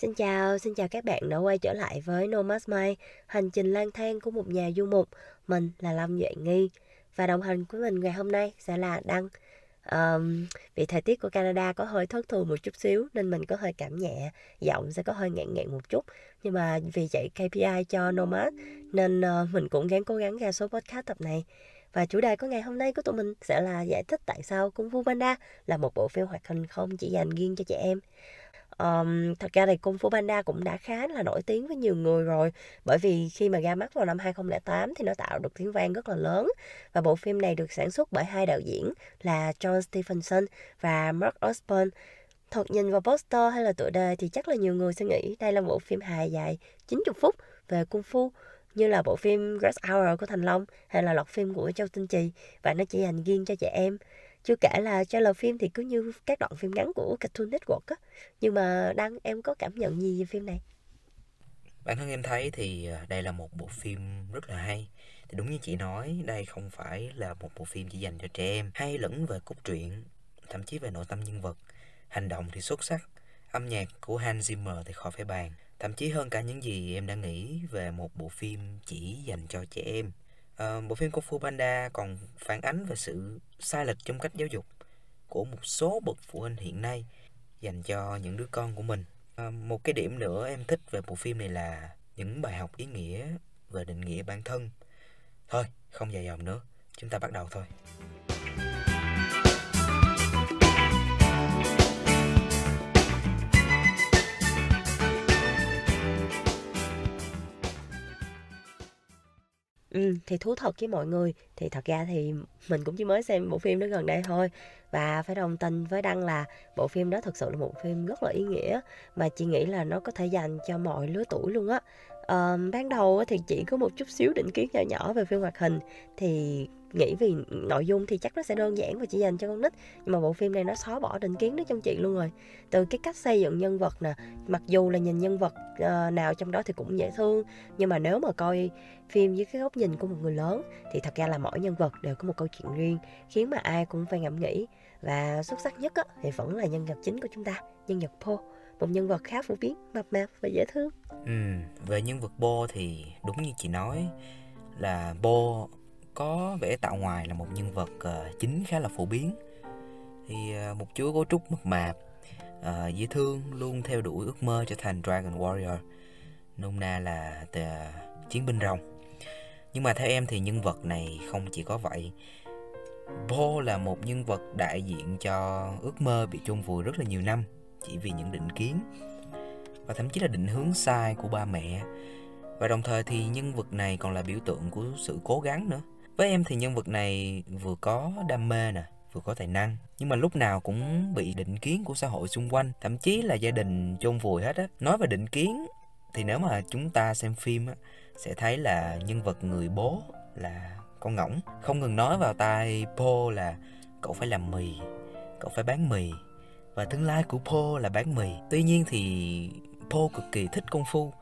Xin chào, xin chào các bạn đã quay trở lại với Nomad Mai, hành trình lang thang của một nhà du mục. Mình là Lâm Duệ Nghi và đồng hành của mình ngày hôm nay sẽ là Đăng. Um, vì thời tiết của Canada có hơi thất thường một chút xíu nên mình có hơi cảm nhẹ, giọng sẽ có hơi ngạn ngạn một chút. Nhưng mà vì chạy KPI cho Nomad nên uh, mình cũng gắng cố gắng ra số podcast tập này. Và chủ đề của ngày hôm nay của tụi mình sẽ là giải thích tại sao Kung Fu Panda là một bộ phim hoạt hình không chỉ dành riêng cho trẻ em. Um, thật ra thì Kung Fu Panda cũng đã khá là nổi tiếng với nhiều người rồi. Bởi vì khi mà ra mắt vào năm 2008 thì nó tạo được tiếng vang rất là lớn. Và bộ phim này được sản xuất bởi hai đạo diễn là John Stephenson và Mark Osborne Thật nhìn vào poster hay là tựa đề thì chắc là nhiều người sẽ nghĩ đây là bộ phim hài dài 90 phút về Kung Fu như là bộ phim Rush Hour của Thành Long hay là loạt phim của Châu Tinh Trì và nó chỉ dành riêng cho trẻ em chưa kể là trailer phim thì cứ như các đoạn phim ngắn của Cartoon Network á. Nhưng mà đăng, em có cảm nhận gì về phim này? Bản thân em thấy thì à, đây là một bộ phim rất là hay. Thì đúng như chị nói, đây không phải là một bộ phim chỉ dành cho trẻ em hay lẫn về cốt truyện, thậm chí về nội tâm nhân vật. Hành động thì xuất sắc, âm nhạc của Hans Zimmer thì khỏi phải bàn. Thậm chí hơn cả những gì em đã nghĩ về một bộ phim chỉ dành cho trẻ em à, bộ phim Kung Fu Panda còn phản ánh về sự sai lệch trong cách giáo dục của một số bậc phụ huynh hiện nay dành cho những đứa con của mình. À, một cái điểm nữa em thích về bộ phim này là những bài học ý nghĩa về định nghĩa bản thân. Thôi không dài dòng nữa chúng ta bắt đầu thôi. Ừ, thì thú thật với mọi người. Thì thật ra thì mình cũng chỉ mới xem bộ phim đó gần đây thôi. Và phải đồng tình với Đăng là bộ phim đó thực sự là một phim rất là ý nghĩa mà chị nghĩ là nó có thể dành cho mọi lứa tuổi luôn á. Ờ, ban đầu thì chỉ có một chút xíu định kiến nhỏ nhỏ về phim hoạt hình. Thì nghĩ vì nội dung thì chắc nó sẽ đơn giản và chỉ dành cho con nít. Nhưng mà bộ phim này nó xóa bỏ định kiến đó trong chị luôn rồi. Từ cái cách xây dựng nhân vật nè mặc dù là nhìn nhân vật uh, nào trong đó thì cũng dễ thương nhưng mà nếu mà coi phim dưới cái góc nhìn của một người lớn thì thật ra là mỗi nhân vật đều có một câu chuyện riêng khiến mà ai cũng phải ngẫm nghĩ. Và xuất sắc nhất á, thì vẫn là nhân vật chính của chúng ta nhân vật Paul một nhân vật khá phổ biến mập mạp và dễ thương. Ừ, về nhân vật Bo thì đúng như chị nói là Bo có vẻ tạo ngoài là một nhân vật uh, chính khá là phổ biến. Thì uh, một chú cấu trúc mập mạp uh, dễ thương luôn theo đuổi ước mơ trở thành Dragon Warrior nôm na là tờ, chiến binh rồng. Nhưng mà theo em thì nhân vật này không chỉ có vậy. Bo là một nhân vật đại diện cho ước mơ bị chôn vùi rất là nhiều năm chỉ vì những định kiến và thậm chí là định hướng sai của ba mẹ. Và đồng thời thì nhân vật này còn là biểu tượng của sự cố gắng nữa với em thì nhân vật này vừa có đam mê nè, vừa có tài năng, nhưng mà lúc nào cũng bị định kiến của xã hội xung quanh, thậm chí là gia đình chôn vùi hết á. Nói về định kiến thì nếu mà chúng ta xem phim á, sẽ thấy là nhân vật người bố là con ngỗng. Không ngừng nói vào tai Po là cậu phải làm mì, cậu phải bán mì và tương lai của Po là bán mì. Tuy nhiên thì Po cực kỳ thích công phu,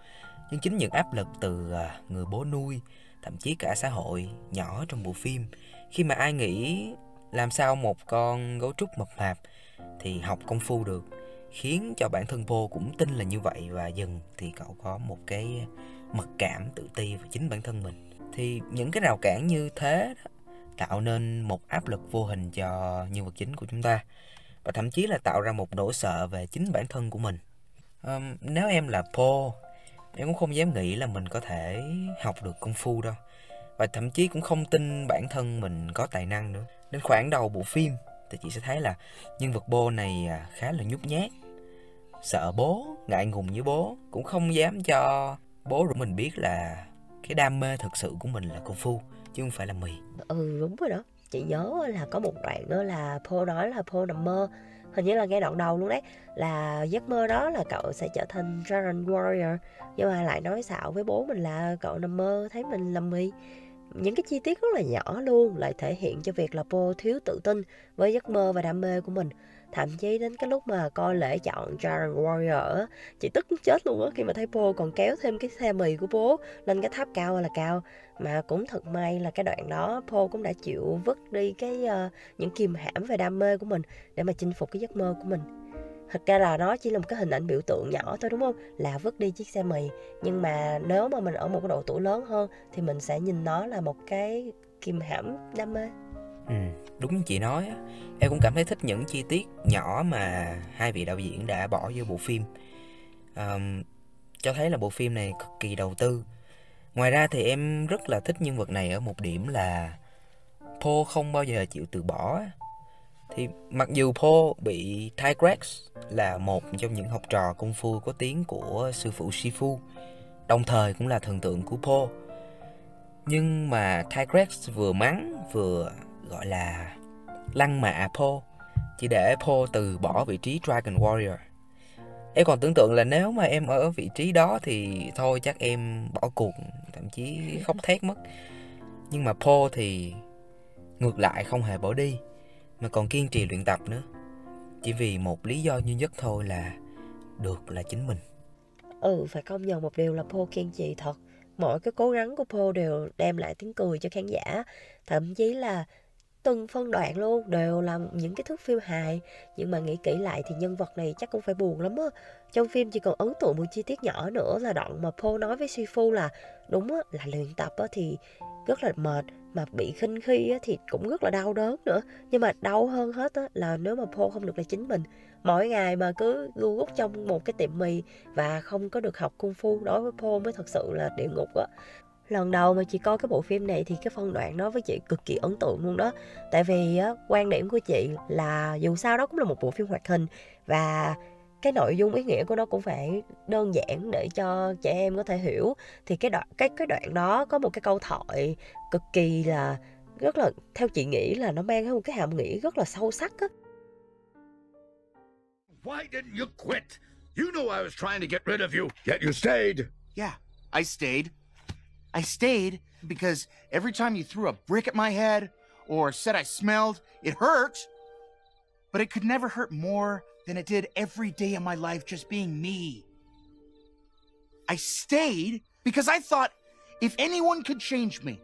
nhưng chính những áp lực từ à, người bố nuôi thậm chí cả xã hội nhỏ trong bộ phim. Khi mà ai nghĩ làm sao một con gấu trúc mập mạp thì học công phu được khiến cho bản thân Po cũng tin là như vậy và dần thì cậu có một cái mặc cảm tự ti về chính bản thân mình. Thì những cái rào cản như thế đó, tạo nên một áp lực vô hình cho nhân vật chính của chúng ta và thậm chí là tạo ra một nỗi sợ về chính bản thân của mình. Um, nếu em là Po em cũng không dám nghĩ là mình có thể học được công phu đâu. Và thậm chí cũng không tin bản thân mình có tài năng nữa. Đến khoảng đầu bộ phim thì chị sẽ thấy là nhân vật bô này à, khá là nhút nhát. Sợ bố, ngại ngùng với bố. Cũng không dám cho bố của mình biết là cái đam mê thực sự của mình là công phu, chứ không phải là mì. Ừ đúng rồi đó. Chị nhớ là có một đoạn đó là Paul nói là Paul nằm mơ hình như là nghe đoạn đầu luôn đấy. Là giấc mơ đó là cậu sẽ trở thành Dragon Warrior. Nhưng mà lại nói xạo với bố mình là cậu nằm mơ, thấy mình làm mì. Những cái chi tiết rất là nhỏ luôn, lại thể hiện cho việc là cô thiếu tự tin với giấc mơ và đam mê của mình thậm chí đến cái lúc mà coi lễ chọn Dragon Warrior chị tức chết luôn á khi mà thấy Paul còn kéo thêm cái xe mì của bố lên cái tháp cao là cao. Mà cũng thật may là cái đoạn đó Paul cũng đã chịu vứt đi cái uh, những kìm hãm về đam mê của mình để mà chinh phục cái giấc mơ của mình. Thật ra là nó chỉ là một cái hình ảnh biểu tượng nhỏ thôi đúng không? Là vứt đi chiếc xe mì nhưng mà nếu mà mình ở một cái độ tuổi lớn hơn thì mình sẽ nhìn nó là một cái kìm hãm đam mê. Ừ, đúng như chị nói á, em cũng cảm thấy thích những chi tiết nhỏ mà hai vị đạo diễn đã bỏ vô bộ phim. Um, cho thấy là bộ phim này cực kỳ đầu tư. Ngoài ra thì em rất là thích nhân vật này ở một điểm là Po không bao giờ chịu từ bỏ. Thì mặc dù Po bị Tigrex là một trong những học trò công phu có tiếng của sư phụ Shifu, đồng thời cũng là thần tượng của Po Nhưng mà Tigrex vừa mắng vừa gọi là lăng mạ Poe chỉ để Poe từ bỏ vị trí Dragon Warrior. Em còn tưởng tượng là nếu mà em ở vị trí đó thì thôi chắc em bỏ cuộc, thậm chí khóc thét mất. Nhưng mà Poe thì ngược lại không hề bỏ đi, mà còn kiên trì luyện tập nữa. Chỉ vì một lý do duy nhất thôi là được là chính mình. ừ phải công nhận một điều là Poe kiên trì thật mỗi cái cố gắng của Paul đều đem lại tiếng cười cho khán giả thậm chí là từng phân đoạn luôn, đều là những cái thước phim hài. Nhưng mà nghĩ kỹ lại thì nhân vật này chắc cũng phải buồn lắm á. Trong phim chỉ còn ấn tượng một chi tiết nhỏ nữa là đoạn mà Paul nói với Sifu là, đúng á, là luyện tập á thì rất là mệt, mà bị khinh khi á thì cũng rất là đau đớn nữa. Nhưng mà đau hơn hết á là nếu mà Paul không được là chính mình. Mỗi ngày mà cứ gu gút trong một cái tiệm mì và không có được học cung phu đối với Paul mới thật sự là địa ngục á lần đầu mà chị coi cái bộ phim này thì cái phân đoạn đó với chị cực kỳ ấn tượng luôn đó tại vì á, quan điểm của chị là dù sao đó cũng là một bộ phim hoạt hình và cái nội dung ý nghĩa của nó cũng phải đơn giản để cho trẻ em có thể hiểu thì cái đoạn cái cái đoạn đó có một cái câu thoại cực kỳ là rất là theo chị nghĩ là nó mang một cái hàm nghĩa rất là sâu sắc á Why didn't you quit? You knew I was trying to get rid of you, yet you stayed. Yeah, I stayed. I stayed because every time you threw a brick at my head or said I smelled, it hurt. But it could never hurt more than it did every day of my life just being me. I stayed because I thought if anyone could change me,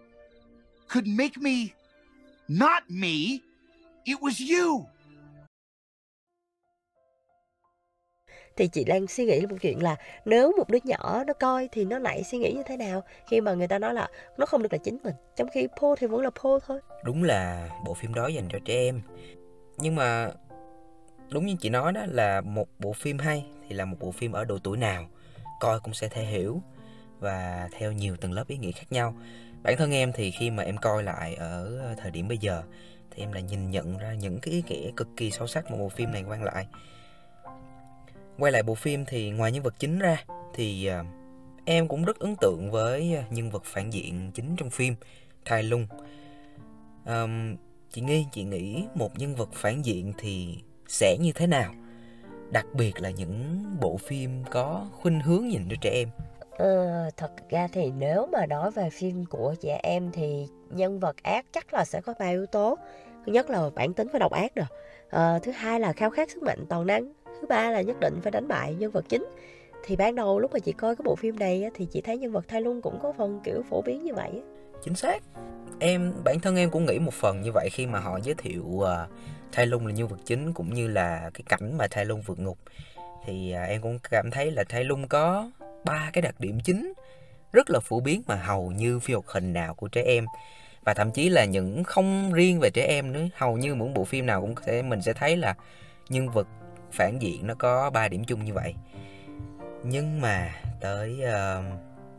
could make me not me, it was you. Thì chị đang suy nghĩ một chuyện là nếu một đứa nhỏ nó coi thì nó lại suy nghĩ như thế nào khi mà người ta nói là nó không được là chính mình, trong khi Paul thì vẫn là Paul thôi Đúng là bộ phim đó dành cho trẻ em. Nhưng mà đúng như chị nói đó, là một bộ phim hay thì là một bộ phim ở độ tuổi nào coi cũng sẽ thể hiểu và theo nhiều tầng lớp ý nghĩa khác nhau. Bản thân em thì khi mà em coi lại ở thời điểm bây giờ thì em lại nhìn nhận ra những cái ý nghĩa cực kỳ sâu sắc mà bộ phim này mang lại. Quay lại bộ phim thì ngoài nhân vật chính ra thì uh, em cũng rất ấn tượng với à, nhân vật phản diện chính trong phim Thai Lung. Um, chị Nghi, chị nghĩ một nhân vật phản diện thì sẽ như thế nào? Đặc biệt là những bộ phim có khuynh hướng nhìn cho trẻ em. Ừ, thật ra thì nếu mà nói về phim của trẻ em thì nhân vật ác chắc là sẽ có ba yếu tố thứ nhất là bản tính và độc ác rồi ờ, thứ hai là khao khát sức mạnh toàn năng thứ ba là nhất định phải đánh bại nhân vật chính thì ban đầu lúc mà chị coi cái bộ phim này thì chị thấy nhân vật thay Lung cũng có phần kiểu phổ biến như vậy. Chính xác. Em bản thân em cũng nghĩ một phần như vậy khi mà họ giới thiệu ờ, uh, thay Lung là nhân vật chính cũng như là cái cảnh mà thay Lung vượt ngục thì uh, em cũng cảm thấy là thay Lung có ba cái đặc điểm chính rất là phổ biến mà hầu như phim hoạt hình nào của trẻ em và thậm chí là những không riêng về trẻ em nữa hầu như mỗi bộ phim nào cũng sẽ mình sẽ thấy là nhân vật phản diện nó có ba điểm chung như vậy. Nhưng mà tới uh,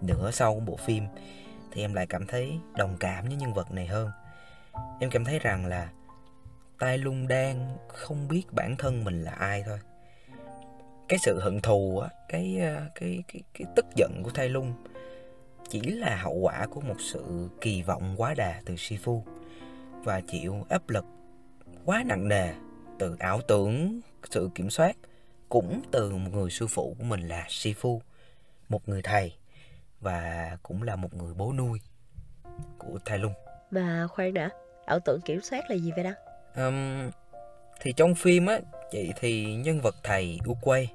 nửa sau của bộ phim thì em lại cảm thấy đồng cảm với nhân vật này hơn. Em cảm thấy rằng là tai lung đang không biết bản thân mình là ai thôi. Cái sự hận thù á cái ờ, cái cái cái tức giận của tai lung chỉ là hậu quả của một sự kỳ vọng quá đà từ Sifu và chịu áp lực quá nặng nề từ ảo tưởng sự kiểm soát cũng từ một người sư phụ của mình là Shifu một người thầy và cũng là một người bố nuôi của Tai Lung. Mà khoan đã ảo tưởng kiểm soát là gì vậy đó? Ừm, thì trong phim á chị thì nhân vật thầy Uquay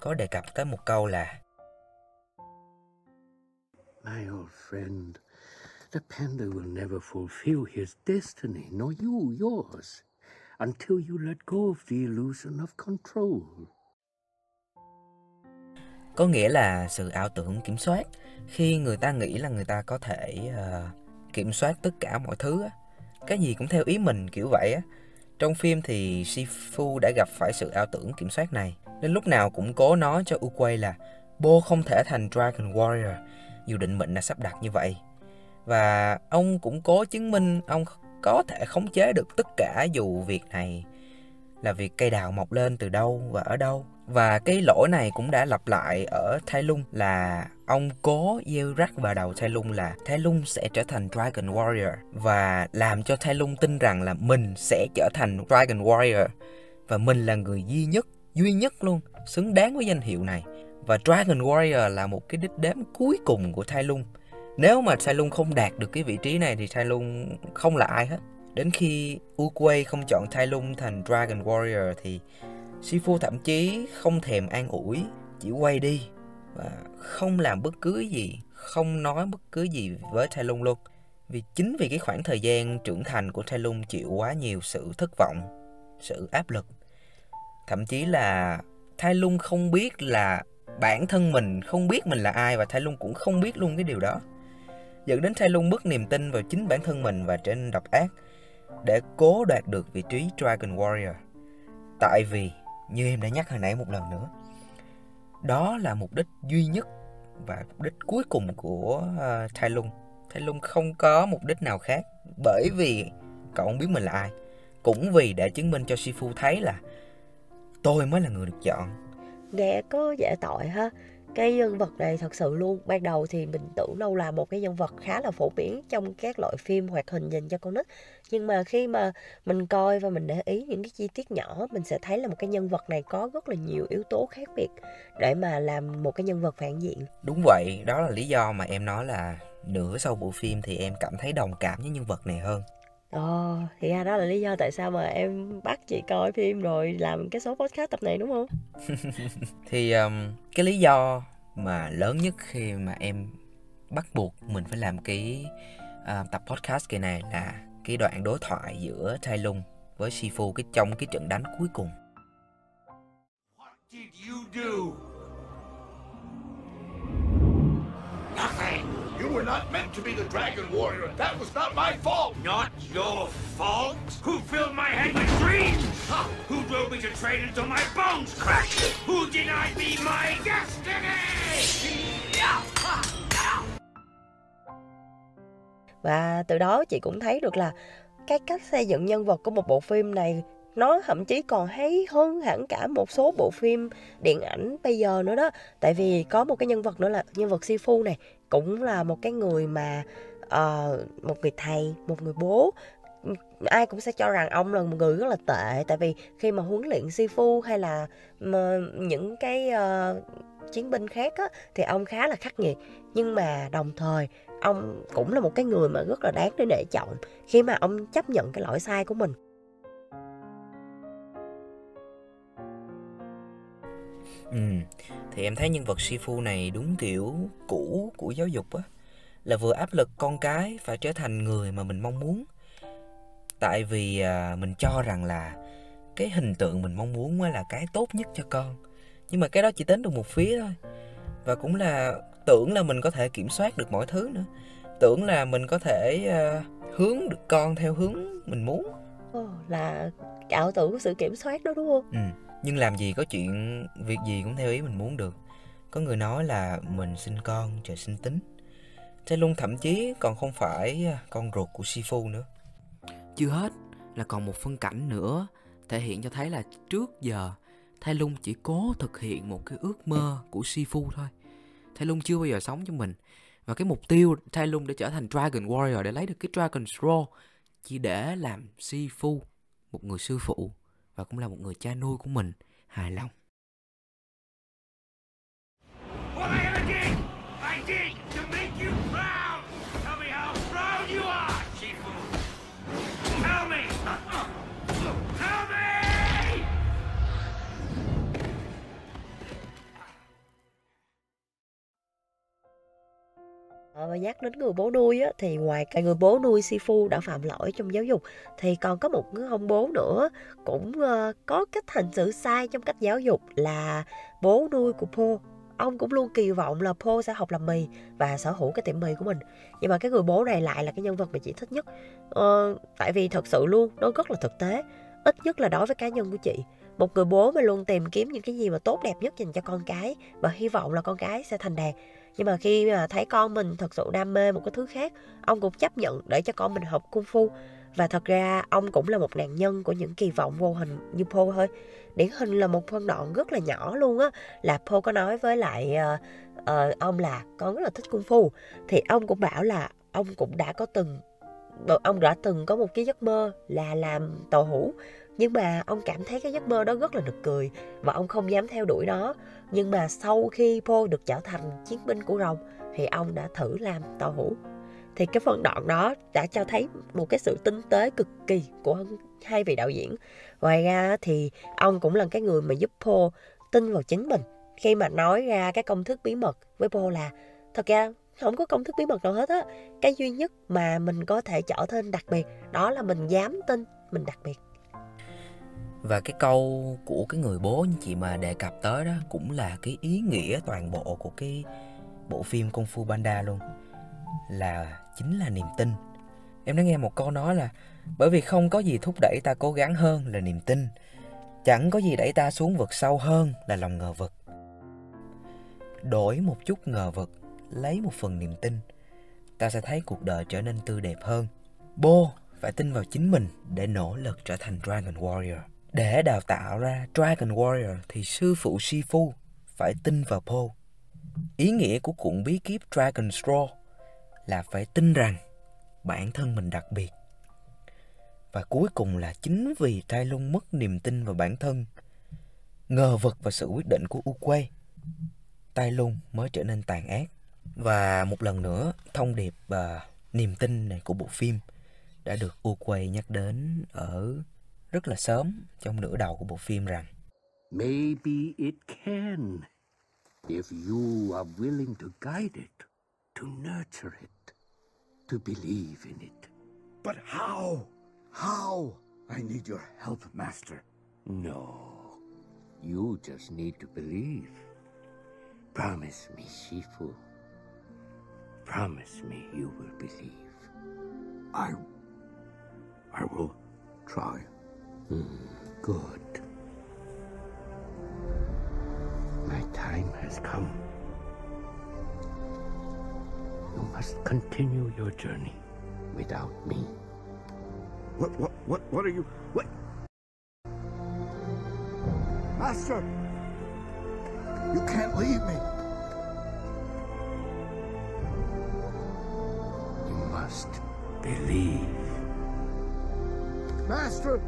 có đề cập tới một câu là My old friend, the panda will never fulfill his destiny, nor you yours, until you let go of the illusion of control. có nghĩa là sự ảo tưởng kiểm soát khi người ta nghĩ là người ta có thể uh, kiểm soát tất cả mọi thứ á. cái gì cũng theo ý mình kiểu vậy á trong phim thì Shifu đã gặp phải sự ảo tưởng kiểm soát này nên lúc nào cũng cố nói cho Uquay là Bo không thể thành Dragon Warrior dù định mệnh đã sắp đặt như vậy và ông cũng cố chứng minh ông có thể khống chế được tất cả dù việc này là việc cây đào mọc lên từ đâu và ở đâu và cái lỗi này cũng đã lặp lại ở Thái Lung là ông cố gieo rắc vào đầu Thái Lung là Thái Lung sẽ trở thành Dragon Warrior và làm cho Thái Lung tin rằng là mình sẽ trở thành Dragon Warrior và mình là người duy nhất, duy nhất luôn, xứng đáng với danh hiệu này. Và Dragon Warrior là một cái đích đếm cuối cùng của Thái Lung. Nếu mà Sai Lung không đạt được cái vị trí này thì Sai Lung không là ai hết. Đến khi Uguay không chọn Sai Lung thành Dragon Warrior thì Shifu thậm chí không thèm an ủi, chỉ quay đi và không làm bất cứ gì, không nói bất cứ gì với Sai Lung luôn. Vì chính vì cái khoảng thời gian trưởng thành của Sai Lung chịu quá nhiều sự thất vọng, sự áp lực. Thậm chí là Thai Lung không biết là bản thân mình không biết mình là ai và Thai Lung cũng không biết luôn cái điều đó dẫn đến Thay luôn mất niềm tin vào chính bản thân mình và trở nên độc ác để cố đoạt được vị trí Dragon Warrior. Tại vì, như em đã nhắc hồi nãy một lần nữa, đó là mục đích duy nhất và mục đích cuối cùng của ờ, uh, Thay Lung. Thay Lung không có mục đích nào khác bởi vì cậu không biết mình là ai. Cũng vì để chứng minh cho Shifu thấy là tôi mới là người được chọn. Nghe có dễ tội ha cái nhân vật này thật sự luôn, ban đầu thì mình tưởng đâu là một cái nhân vật khá là phổ biến trong các loại phim hoạt hình dành cho con nít. Nhưng mà khi mà mình coi và mình để ý những cái chi tiết nhỏ, mình sẽ thấy là một cái nhân vật này có rất là nhiều yếu tố khác biệt để mà làm một cái nhân vật phản diện. Đúng vậy, đó là lý do mà em nói là nửa sau bộ phim thì em cảm thấy đồng cảm với nhân vật này hơn. Ồ, oh, thì ra đó là lý do tại sao mà em bắt chị coi phim rồi làm cái số podcast tập này đúng không? thì um, cái lý do mà lớn nhất khi mà em bắt buộc mình phải làm cái uh, tập podcast kỳ này là cái đoạn đối thoại giữa Tai Lung với Shifu cái trong cái trận đánh cuối cùng. What did you do? Nothing. Were not meant to be the Dragon Warrior. That was not my fault. Not your fault? Who filled my head with dreams? Huh. Who drove me to trade until my bones cracked? Who denied me my destiny? Và từ đó chị cũng thấy được là cái cách xây dựng nhân vật của một bộ phim này nó thậm chí còn hay hơn hẳn cả một số bộ phim điện ảnh bây giờ nữa đó tại vì có một cái nhân vật nữa là nhân vật Sifu này cũng là một cái người mà uh, một người thầy một người bố. Ai cũng sẽ cho rằng ông là một người rất là tệ tại vì khi mà huấn luyện Sifu hay là mà những cái uh, chiến binh khác á, thì ông khá là khắc nghiệt. Nhưng mà đồng thời ông cũng là một cái người mà rất là đáng để nể trọng khi mà ông chấp nhận cái lỗi sai của mình. Ừ, thì em thấy nhân vật Shifu này đúng kiểu cũ của giáo dục á. Là vừa áp lực con cái phải trở thành người mà mình mong muốn. Tại vì à, mình cho rằng là cái hình tượng mình mong muốn là cái tốt nhất cho con. Nhưng mà cái đó chỉ tính được một phía thôi. Và cũng là tưởng là mình có thể kiểm soát được mọi thứ nữa. Tưởng là mình có thể à, hướng được con theo hướng mình muốn. Oh, Là ảo tưởng của sự kiểm soát đó đúng không? Ừ nhưng làm gì có chuyện việc gì cũng theo ý mình muốn được có người nói là mình sinh con trời sinh tính Thế luôn thậm chí còn không phải à, con ruột của Sifu nữa chưa hết là còn một phân cảnh nữa, thể hiện cho thấy là trước giờ Thái Lung chỉ cố thực hiện một cái ước mơ của Sifu thôi. Thái Lung chưa bao giờ sống cho mình. Và cái mục tiêu Thái Lung để trở thành Dragon Warrior, để lấy được cái Dragon Scroll chỉ để làm Sifu một người sư phụ và cũng là một người cha nuôi của mình hài lòng. Ờ, và nhắc đến người bố nuôi á, thì ngoài cái người bố nuôi Sifu đã phạm lỗi trong giáo dục thì còn có một người ông bố nữa cũng uh, có cách hành xử sai trong cách giáo dục là bố nuôi của Po. Ông cũng luôn kỳ vọng là po sẽ học làm mì và sở hữu cái tiệm mì của mình. Nhưng mà cái người bố này lại là cái nhân vật mà chị thích nhất. Ờ, tại vì thật sự luôn nó rất là thực tế ít nhất là đối với cá nhân của chị. Một người bố mà luôn tìm kiếm những cái gì mà tốt đẹp nhất dành cho con cái và hy vọng là con cái sẽ thành đạt nhưng mà khi mà thấy con mình thật sự đam mê một cái thứ khác ông cũng chấp nhận để cho con mình học cung phu và thật ra ông cũng là một nạn nhân của những kỳ vọng vô hình như Paul thôi. Điển hình là một phân đoạn rất là nhỏ luôn á là Paul có nói với lại uh, uh, ông là con rất là thích cung phu thì ông cũng bảo là ông cũng đã có từng ờ, ông đã từng có một cái giấc mơ là làm tàu hũ nhưng mà ông cảm thấy cái giấc mơ đó rất là nực cười và ông không dám theo đuổi nó. Nhưng mà sau khi Paul được trở thành chiến binh của rồng thì ông đã thử làm tàu hũ thì cái phần đoạn đó đã cho thấy một cái sự tinh tế cực kỳ của hai vị đạo diễn. Ngoài ra thì ông cũng là cái người mà giúp Paul tin vào chính mình. Khi mà nói ra cái công thức bí mật với Paul là, thật ra không có công thức bí mật nào hết á. Cái duy nhất mà mình có thể trở nên đặc biệt đó là mình dám tin, mình đặc biệt và cái câu của cái người bố như chị mà đề cập tới đó cũng là cái ý nghĩa toàn bộ của cái bộ phim Kung Fu Panda luôn. Là chính là niềm tin. Em đã nghe một câu nói là, bởi vì không có gì thúc đẩy ta cố gắng hơn là niềm tin. Chẳng có gì đẩy ta xuống vực sâu hơn là lòng ngờ vực. Đổi một chút ngờ vực, lấy một phần niềm tin, ta sẽ thấy cuộc đời trở nên tươi đẹp hơn. Bo phải tin vào chính mình để nỗ lực trở thành dragon warrior để đào tạo ra dragon warrior thì sư phụ shifu phải tin vào po ý nghĩa của cuộn bí kíp dragon straw là phải tin rằng bản thân mình đặc biệt và cuối cùng là chính vì Tai Lung mất niềm tin vào bản thân, ngờ vực và sự quyết định của U Tai Lung mới trở nên tàn ác. Và một lần nữa, thông điệp và niềm tin này của bộ phim đã được U nhắc đến ở rất là sớm trong nửa đầu của bộ phim rằng Maybe it can, if you are willing to guide it, to nurture it, to believe in it. But how? How? I need your help, Master. No, you just need to believe. Promise me, Shifu. Promise me you will believe. I. I will try. Good. My time has come. You must continue your journey without me. What? What? What? What are you? What? Master! You can't leave me. You must believe. Master!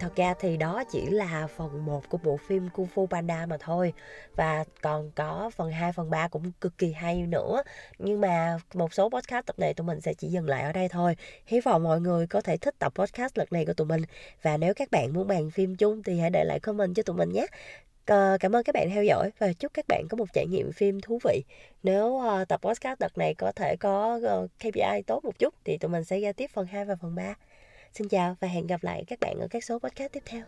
Thật ra thì đó chỉ là phần 1 của bộ phim Kung Fu Panda mà thôi và còn có phần 2, phần 3 cũng cực kỳ hay nữa. Nhưng mà một số podcast tập này tụi mình sẽ chỉ dừng lại ở đây thôi. Hy vọng mọi người có thể thích tập podcast lần này của tụi mình và nếu các bạn muốn bàn phim chung thì hãy để lại comment cho tụi mình nhé. Ờ, cảm ơn các bạn theo dõi và chúc các bạn có một trải nghiệm phim thú vị. Nếu ờ, tập podcast đợt này có thể có ờ, KPI tốt một chút thì tụi mình sẽ ra tiếp phần 2 và phần 3. Xin chào và hẹn gặp lại các bạn ở các số podcast tiếp theo.